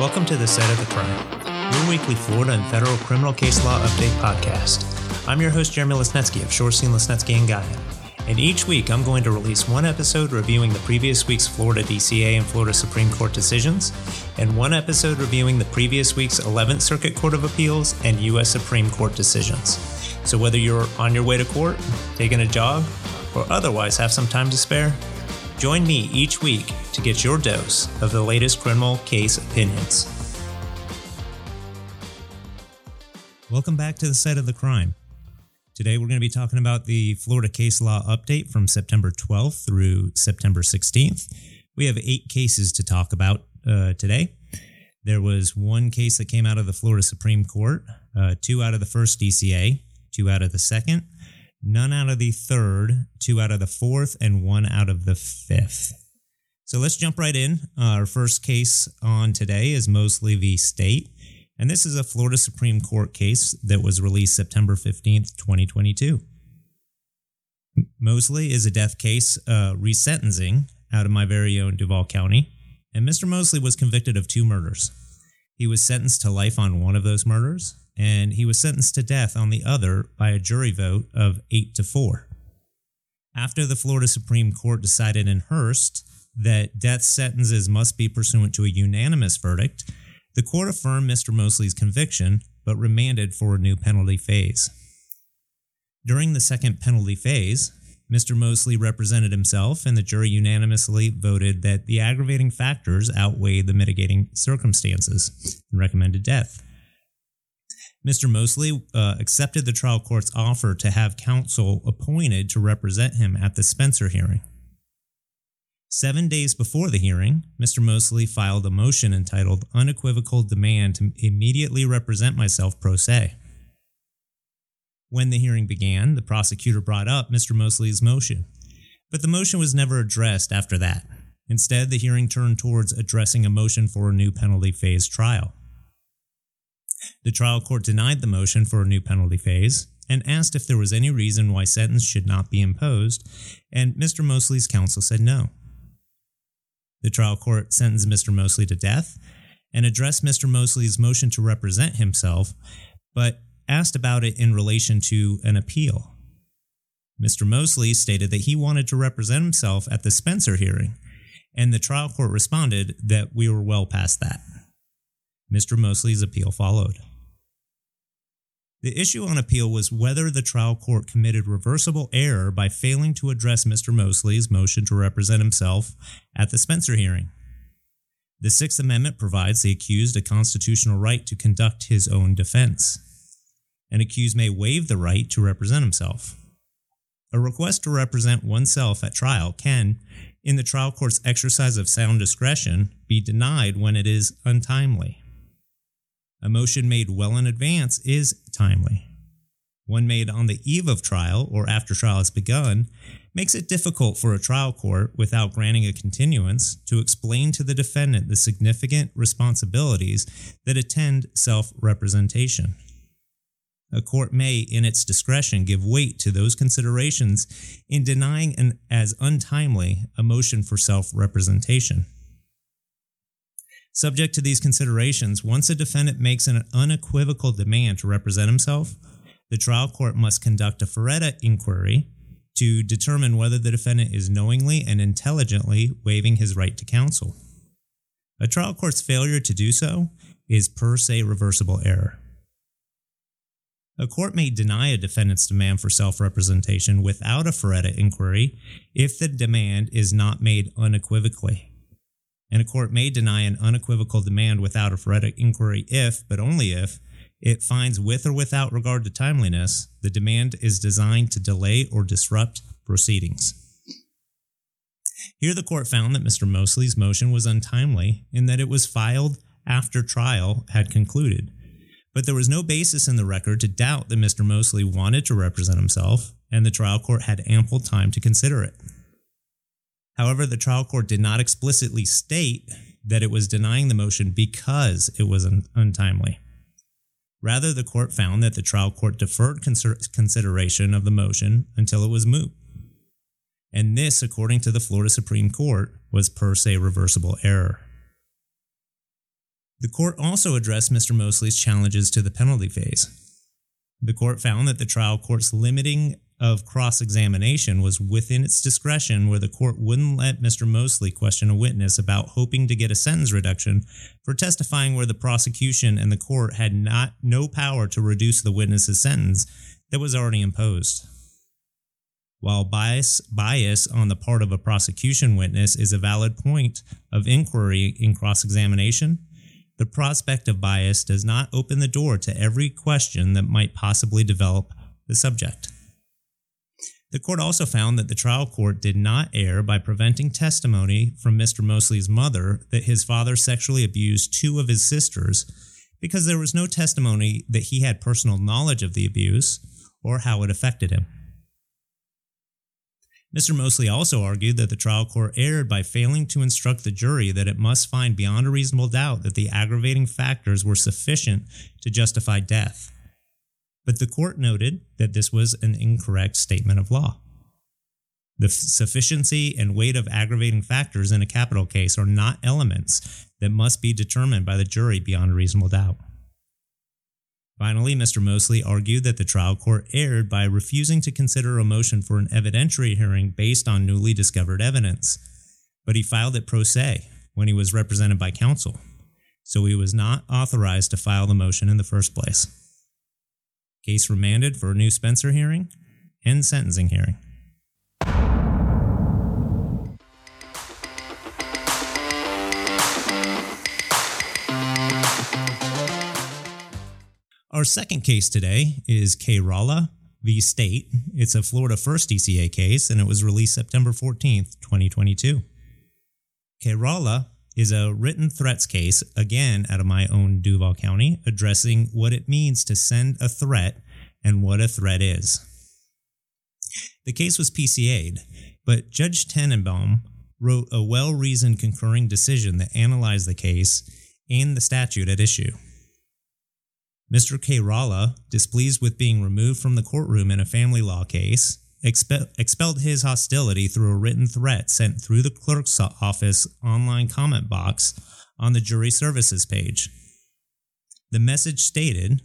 Welcome to the Site of the Crime, your weekly Florida and federal criminal case law update podcast. I'm your host, Jeremy Lasnetski of Shorstein Lesnetsky and Gihon. And each week, I'm going to release one episode reviewing the previous week's Florida DCA and Florida Supreme Court decisions, and one episode reviewing the previous week's 11th Circuit Court of Appeals and U.S. Supreme Court decisions. So, whether you're on your way to court, taking a jog, or otherwise have some time to spare, join me each week to get your dose of the latest criminal case opinions. Welcome back to the site of the crime. Today, we're going to be talking about the Florida case law update from September 12th through September 16th. We have eight cases to talk about uh, today. There was one case that came out of the Florida Supreme Court, uh, two out of the first DCA, two out of the second, none out of the third, two out of the fourth, and one out of the fifth. So let's jump right in. Uh, our first case on today is Mosley v. State. And this is a Florida Supreme Court case that was released September 15th, 2022. Mosley is a death case uh, resentencing out of my very own Duval County. And Mr. Mosley was convicted of two murders. He was sentenced to life on one of those murders, and he was sentenced to death on the other by a jury vote of 8 to 4. After the Florida Supreme Court decided in Hurst that death sentences must be pursuant to a unanimous verdict, the court affirmed Mr. Mosley's conviction, but remanded for a new penalty phase. During the second penalty phase, Mr. Mosley represented himself, and the jury unanimously voted that the aggravating factors outweighed the mitigating circumstances and recommended death. Mr. Mosley uh, accepted the trial court's offer to have counsel appointed to represent him at the Spencer hearing. Seven days before the hearing, Mr. Mosley filed a motion entitled Unequivocal Demand to Immediately Represent Myself Pro Se. When the hearing began, the prosecutor brought up Mr. Mosley's motion, but the motion was never addressed after that. Instead, the hearing turned towards addressing a motion for a new penalty phase trial. The trial court denied the motion for a new penalty phase and asked if there was any reason why sentence should not be imposed, and Mr. Mosley's counsel said no. The trial court sentenced Mr. Mosley to death and addressed Mr. Mosley's motion to represent himself, but asked about it in relation to an appeal. Mr. Mosley stated that he wanted to represent himself at the Spencer hearing, and the trial court responded that we were well past that. Mr. Mosley's appeal followed. The issue on appeal was whether the trial court committed reversible error by failing to address Mr. Mosley's motion to represent himself at the Spencer hearing. The Sixth Amendment provides the accused a constitutional right to conduct his own defense. An accused may waive the right to represent himself. A request to represent oneself at trial can, in the trial court's exercise of sound discretion, be denied when it is untimely. A motion made well in advance is timely. One made on the eve of trial or after trial has begun makes it difficult for a trial court, without granting a continuance, to explain to the defendant the significant responsibilities that attend self representation. A court may, in its discretion, give weight to those considerations in denying an, as untimely a motion for self representation. Subject to these considerations, once a defendant makes an unequivocal demand to represent himself, the trial court must conduct a Faretta inquiry to determine whether the defendant is knowingly and intelligently waiving his right to counsel. A trial court's failure to do so is per se reversible error. A court may deny a defendant's demand for self representation without a Faretta inquiry if the demand is not made unequivocally and a court may deny an unequivocal demand without a Faretta inquiry if, but only if, it finds with or without regard to timeliness, the demand is designed to delay or disrupt proceedings. Here, the court found that Mr. Mosley's motion was untimely in that it was filed after trial had concluded, but there was no basis in the record to doubt that Mr. Mosley wanted to represent himself, and the trial court had ample time to consider it. However, the trial court did not explicitly state that it was denying the motion because it was un- untimely. Rather, the court found that the trial court deferred consideration of the motion until it was moot. And this, according to the Florida Supreme Court, was per se reversible error. The court also addressed Mr. Mosley's challenges to the penalty phase. The court found that the trial court's limiting of cross examination was within its discretion, where the court wouldn't let Mr. Mosley question a witness about hoping to get a sentence reduction for testifying where the prosecution and the court had not no power to reduce the witness's sentence that was already imposed. While bias, bias on the part of a prosecution witness is a valid point of inquiry in cross examination, the prospect of bias does not open the door to every question that might possibly develop the subject. The court also found that the trial court did not err by preventing testimony from Mr. Mosley's mother that his father sexually abused two of his sisters because there was no testimony that he had personal knowledge of the abuse or how it affected him. Mr. Mosley also argued that the trial court erred by failing to instruct the jury that it must find beyond a reasonable doubt that the aggravating factors were sufficient to justify death. But the court noted that this was an incorrect statement of law. The sufficiency and weight of aggravating factors in a capital case are not elements that must be determined by the jury beyond a reasonable doubt. Finally, Mr. Mosley argued that the trial court erred by refusing to consider a motion for an evidentiary hearing based on newly discovered evidence, but he filed it pro se when he was represented by counsel, so he was not authorized to file the motion in the first place. Case remanded for a new Spencer hearing and sentencing hearing. Our second case today is Khayrallah v. State. It's a Florida First DCA case, and it was released September 14th, 2022. Khayrallah is a written threats case, again out of my own Duval County, addressing what it means to send a threat and what a threat is. The case was PCA'd, but Judge Tanenbaum wrote a well reasoned concurring decision that analyzed the case and the statute at issue. Mr. Khayrallah, displeased with being removed from the courtroom in a family law case, expe- expelled his hostility through a written threat sent through the clerk's office online comment box on the jury services page. The message stated,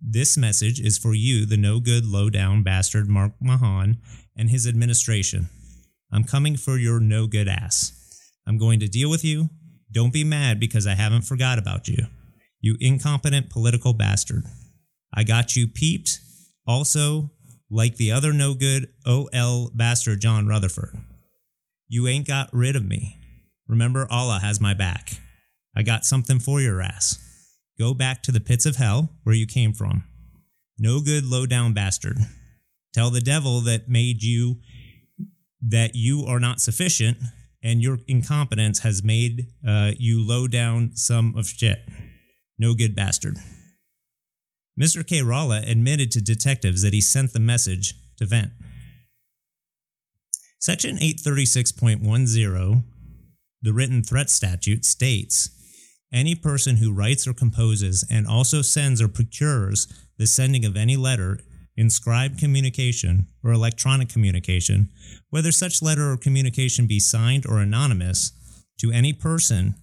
This message is for you, the no good, low down bastard Mark Mahon and his administration. I'm coming for your no good ass. I'm going to deal with you. Don't be mad because I haven't forgot about you. You incompetent political bastard. I got you peeped. Also, like the other no good OL bastard John Rutherford. You ain't got rid of me. Remember, Allah has my back. I got something for your ass. Go back to the pits of hell where you came from. No good low down bastard. Tell the devil that made you that you are not sufficient and your incompetence has made uh, you low down some of shit. No good bastard. Mr. Khayrallah admitted to detectives that he sent the message to vent. Section 836.10, the written threat statute, states any person who writes or composes and also sends or procures the sending of any letter, inscribed communication, or electronic communication, whether such letter or communication be signed or anonymous, to any person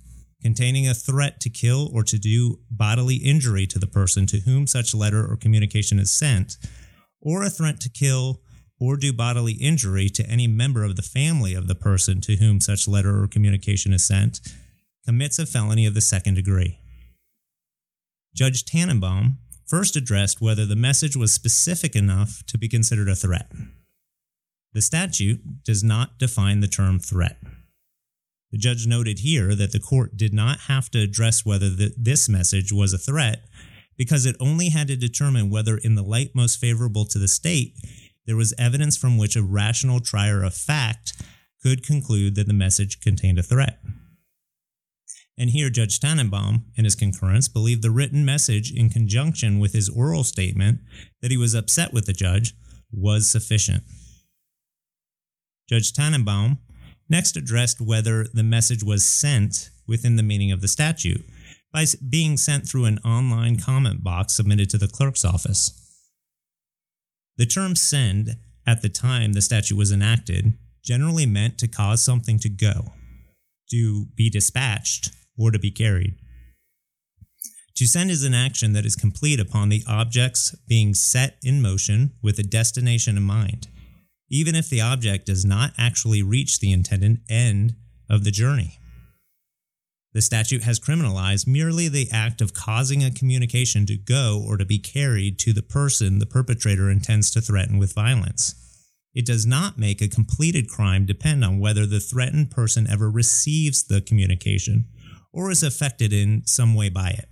containing a threat to kill or to do bodily injury to the person to whom such letter or communication is sent, or a threat to kill or do bodily injury to any member of the family of the person to whom such letter or communication is sent, commits a felony of the second degree. Judge Tanenbaum first addressed whether the message was specific enough to be considered a threat. The statute does not define the term threat. The judge noted here that the court did not have to address whether the, this message was a threat because it only had to determine whether, in the light most favorable to the state, there was evidence from which a rational trier of fact could conclude that the message contained a threat. And here, Judge Tanenbaum, in his concurrence, believed the written message, in conjunction with his oral statement that he was upset with the judge, was sufficient. Judge Tanenbaum next addressed whether the message was sent within the meaning of the statute by being sent through an online comment box submitted to the clerk's office. The term send at the time the statute was enacted generally meant to cause something to go, to be dispatched, or to be carried. To send is an action that is complete upon the objects being set in motion with a destination in mind, even if the object does not actually reach the intended end of the journey. The statute has criminalized merely the act of causing a communication to go or to be carried to the person the perpetrator intends to threaten with violence. It does not make a completed crime depend on whether the threatened person ever receives the communication or is affected in some way by it.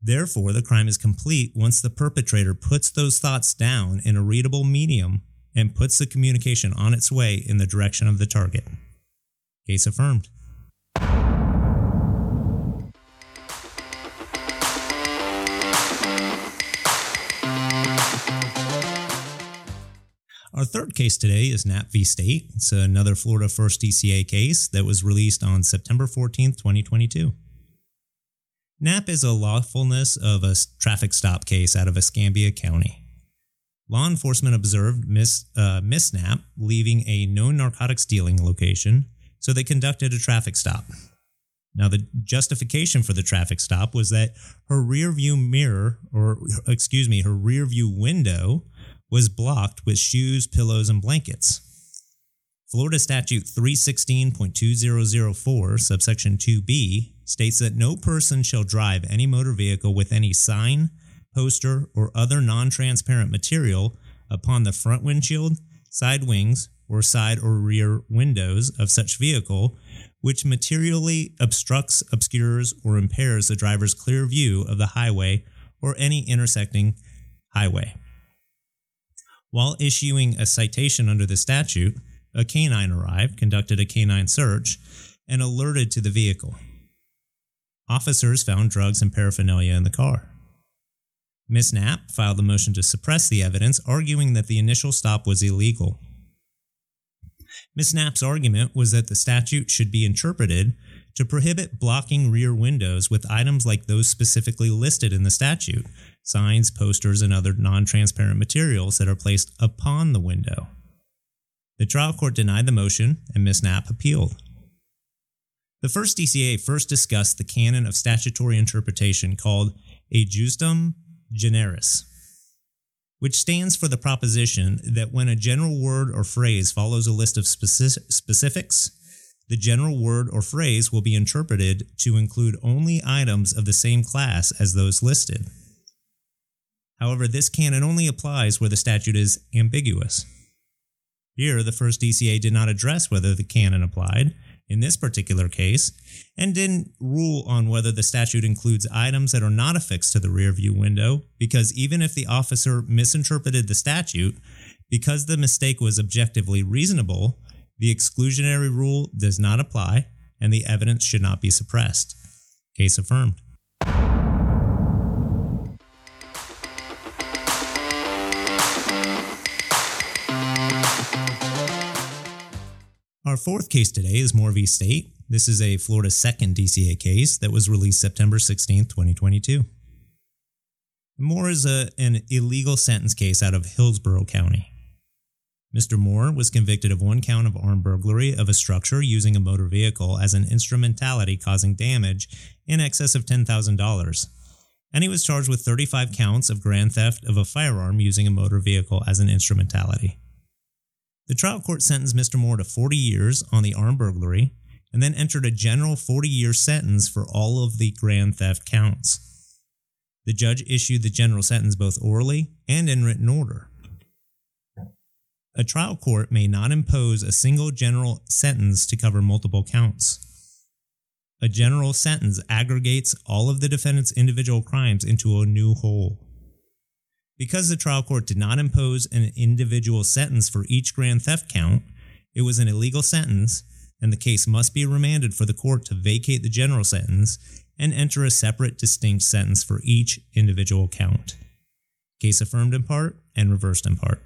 Therefore, the crime is complete once the perpetrator puts those thoughts down in a readable medium and puts the communication on its way in the direction of the target. Case affirmed. Our third case today is Knapp v. State. It's another Florida First DCA case that was released on September 14, 2022. Knapp is a lawfulness of a traffic stop case out of Escambia County. Law enforcement observed Miss, uh, Miss Knapp leaving a known narcotics dealing location, so they conducted a traffic stop. Now, the justification for the traffic stop was that her rear view mirror, or excuse me, her rear view window was blocked with shoes, pillows, and blankets. Florida Statute 316.2004, subsection 2b, states that no person shall drive any motor vehicle with any sign, poster, or other non transparent material upon the front windshield, side wings, or side or rear windows of such vehicle, which materially obstructs, obscures, or impairs the driver's clear view of the highway or any intersecting highway. While issuing a citation under the statute, a canine arrived, conducted a canine search, and alerted to the vehicle. Officers found drugs and paraphernalia in the car. Miss Knapp filed a motion to suppress the evidence, arguing that the initial stop was illegal. Miss Knapp's argument was that the statute should be interpreted to prohibit blocking rear windows with items like those specifically listed in the statute signs, posters, and other non transparent materials that are placed upon the window. The trial court denied the motion, and Ms. Knapp appealed. The first DCA first discussed the canon of statutory interpretation called ejusdem generis, which stands for the proposition that when a general word or phrase follows a list of specifics, the general word or phrase will be interpreted to include only items of the same class as those listed. However, this canon only applies where the statute is ambiguous. Here, the first DCA did not address whether the canon applied in this particular case and didn't rule on whether the statute includes items that are not affixed to the rear view window because even if the officer misinterpreted the statute, because the mistake was objectively reasonable, the exclusionary rule does not apply and the evidence should not be suppressed. Case affirmed. Our fourth case today is Moore v. State. This is a Florida second DCA case that was released September 16, 2022. Moore is a, an illegal sentence case out of Hillsborough County. Mr. Moore was convicted of one count of armed burglary of a structure using a motor vehicle as an instrumentality causing damage in excess of $10,000. And he was charged with 35 counts of grand theft of a firearm using a motor vehicle as an instrumentality. The trial court sentenced Mr. Moore to 40 years on the armed burglary and then entered a general 40 year sentence for all of the grand theft counts. The judge issued the general sentence both orally and in written order. A trial court may not impose a single general sentence to cover multiple counts. A general sentence aggregates all of the defendant's individual crimes into a new whole. Because the trial court did not impose an individual sentence for each grand theft count, it was an illegal sentence, and the case must be remanded for the court to vacate the general sentence and enter a separate, distinct sentence for each individual count. Case affirmed in part and reversed in part.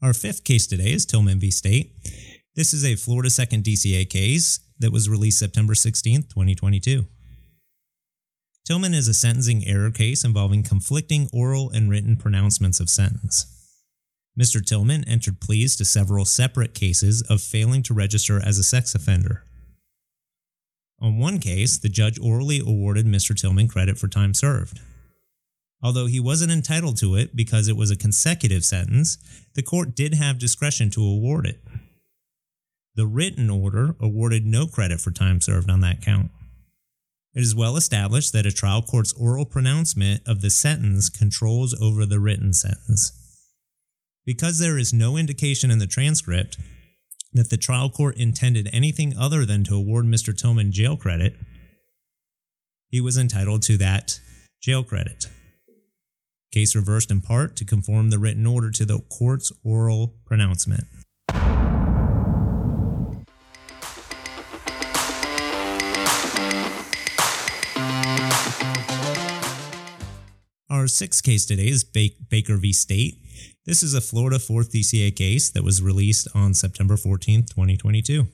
Our fifth case today is Tillman v. State. This is a Florida Second DCA case that was released September 16, 2022. Tillman is a sentencing error case involving conflicting oral and written pronouncements of sentence. Mr. Tillman entered pleas to several separate cases of failing to register as a sex offender. On one case, the judge orally awarded Mr. Tillman credit for time served. Although he wasn't entitled to it because it was a consecutive sentence, the court did have discretion to award it. The written order awarded no credit for time served on that count. It is well established that a trial court's oral pronouncement of the sentence controls over the written sentence. Because there is no indication in the transcript that the trial court intended anything other than to award Mr. Tillman jail credit, he was entitled to that jail credit. Case reversed in part to conform the written order to the court's oral pronouncement. Our sixth case today is Baker v. State. This is a Florida 4th DCA case that was released on September 14, 2022.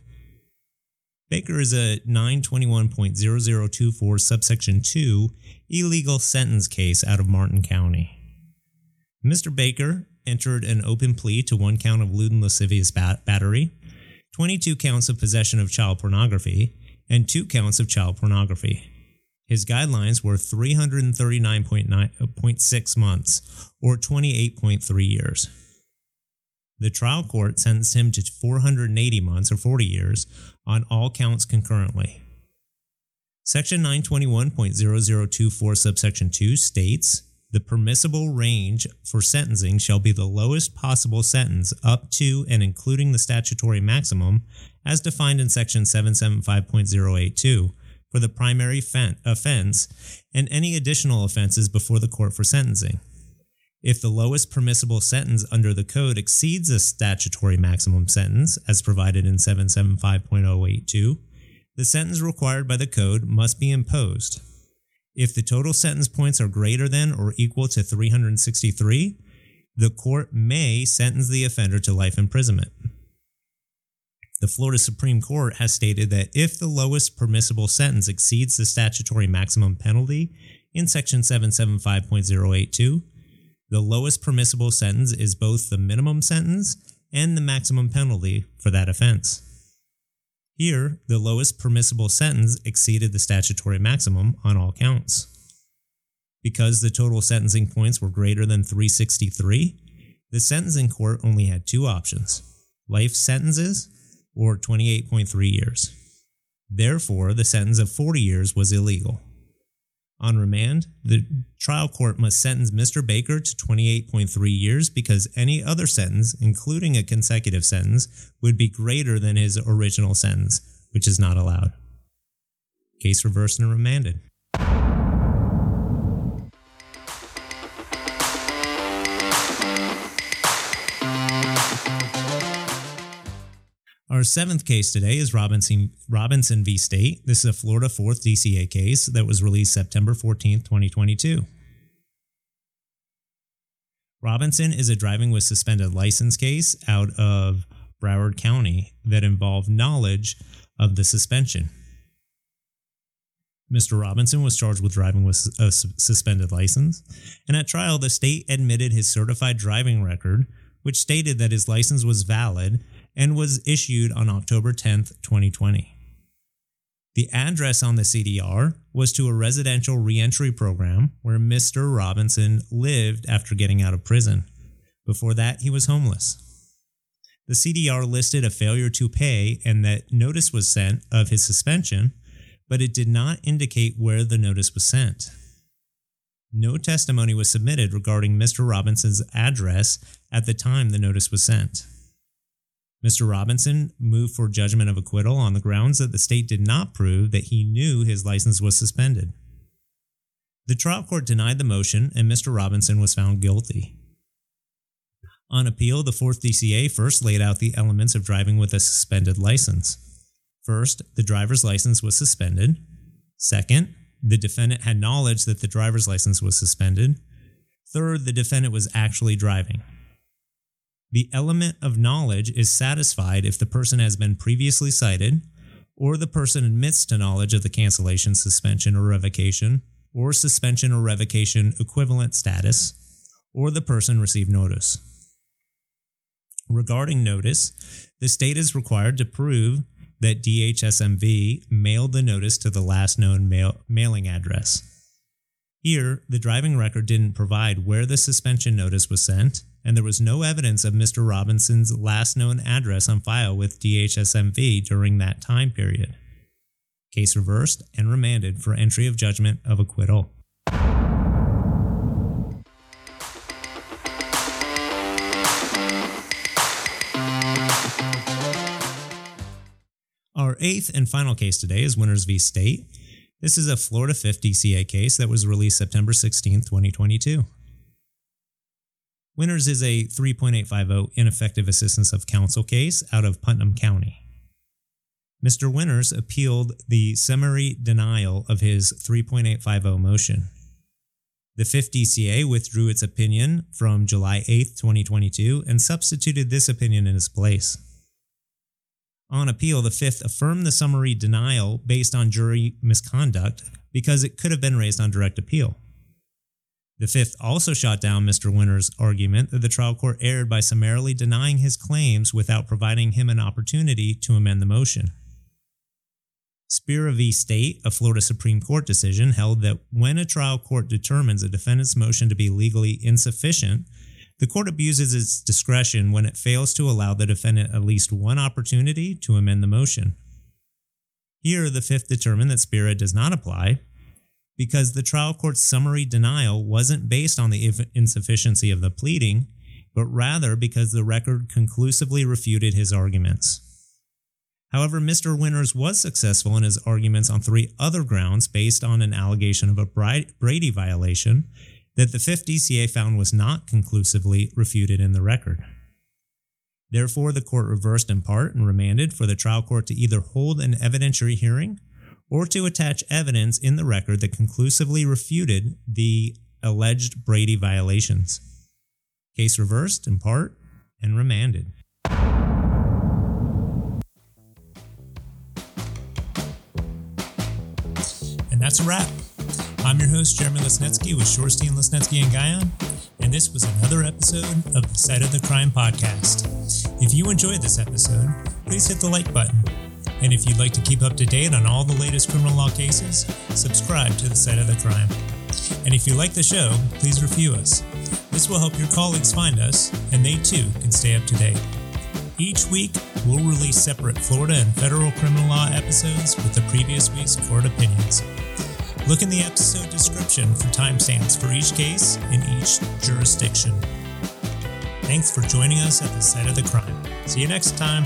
Baker is a 921.0024 subsection 2 illegal sentence case out of Martin County. Mr. Baker entered an open plea to one count of lewd and lascivious bat- battery, 22 counts of possession of child pornography, and two counts of child pornography. His guidelines were 339.6 uh, months, or 28.3 years. The trial court sentenced him to 480 months, or 40 years, on all counts concurrently. Section 921.0024, subsection 2 states the permissible range for sentencing shall be the lowest possible sentence up to and including the statutory maximum as defined in section 775.082 for the primary offense and any additional offenses before the court for sentencing. If the lowest permissible sentence under the code exceeds a statutory maximum sentence, as provided in 775.082, the sentence required by the code must be imposed. If the total sentence points are greater than or equal to 363, the court may sentence the offender to life imprisonment. The Florida Supreme Court has stated that if the lowest permissible sentence exceeds the statutory maximum penalty in Section 775.082, the lowest permissible sentence is both the minimum sentence and the maximum penalty for that offense. Here, the lowest permissible sentence exceeded the statutory maximum on all counts. Because the total sentencing points were greater than 363, the sentencing court only had two options life sentences or 28.3 years. Therefore, the sentence of 40 years was illegal. On remand, the trial court must sentence Mr. Baker to 28.3 years because any other sentence, including a consecutive sentence, would be greater than his original sentence, which is not allowed. Case reversed and remanded. Our seventh case today is Robinson, Robinson v. State. This is a Florida 4th DCA case that was released September 14, 2022. Robinson is a driving with suspended license case out of Broward County that involved knowledge of the suspension. Mr. Robinson was charged with driving with a suspended license, and at trial, the state admitted his certified driving record, which stated that his license was valid and was issued on October 10, 2020. The address on the CDR was to a residential reentry program where Mr. Robinson lived after getting out of prison. Before that, he was homeless. The CDR listed a failure to pay and that notice was sent of his suspension, but it did not indicate where the notice was sent. No testimony was submitted regarding Mr. Robinson's address at the time the notice was sent. Mr. Robinson moved for judgment of acquittal on the grounds that the state did not prove that he knew his license was suspended. The trial court denied the motion and Mr. Robinson was found guilty. On appeal, the 4th DCA first laid out the elements of driving with a suspended license. First, the driver's license was suspended. Second, the defendant had knowledge that the driver's license was suspended. Third, the defendant was actually driving. The element of knowledge is satisfied if the person has been previously cited, or the person admits to knowledge of the cancellation, suspension, or revocation, or suspension or revocation equivalent status, or the person received notice. Regarding notice, the state is required to prove that DHSMV mailed the notice to the last known mail- mailing address. Here, the driving record didn't provide where the suspension notice was sent, and there was no evidence of Mr. Robinson's last known address on file with DHSMV during that time period. Case reversed and remanded for entry of judgment of acquittal. Our eighth and final case today is Winters v. State. This is a Florida 5th DCA case that was released September 16, 2022. Winters is a 3.850 ineffective assistance of counsel case out of Putnam County. Mr. Winters appealed the summary denial of his 3.850 motion. The 5th DCA withdrew its opinion from July 8, 2022, and substituted this opinion in its place. On appeal, the Fifth affirmed the summary denial based on jury misconduct because it could have been raised on direct appeal. The Fifth also shot down Mr. Winters' argument that the trial court erred by summarily denying his claims without providing him an opportunity to amend the motion. Spera v. State, a Florida Supreme Court decision, held that when a trial court determines a defendant's motion to be legally insufficient, the court abuses its discretion when it fails to allow the defendant at least one opportunity to amend the motion. Here, the Fifth determined that Spera does not apply because the trial court's summary denial wasn't based on the insufficiency of the pleading, but rather because the record conclusively refuted his arguments. However, Mr. Winters was successful in his arguments on three other grounds based on an allegation of a Brady violation that the 5th DCA found was not conclusively refuted in the record. Therefore, the court reversed in part and remanded for the trial court to either hold an evidentiary hearing or to attach evidence in the record that conclusively refuted the alleged Brady violations. Case reversed in part and remanded. And that's a wrap. I'm your host, Jeremy Lasnetski with Shorstein, Lasnetski, and Gihon, and this was another episode of the Site of the Crime podcast. If you enjoyed this episode, please hit the like button. And if you'd like to keep up to date on all the latest criminal law cases, subscribe to the Site of the Crime. And if you like the show, please review us. This will help your colleagues find us, and they too can stay up to date. Each week, we'll release separate Florida and federal criminal law episodes with the previous week's court opinions. Look in the episode description for timestamps for each case in each jurisdiction. Thanks for joining us at the site of the crime. See you next time.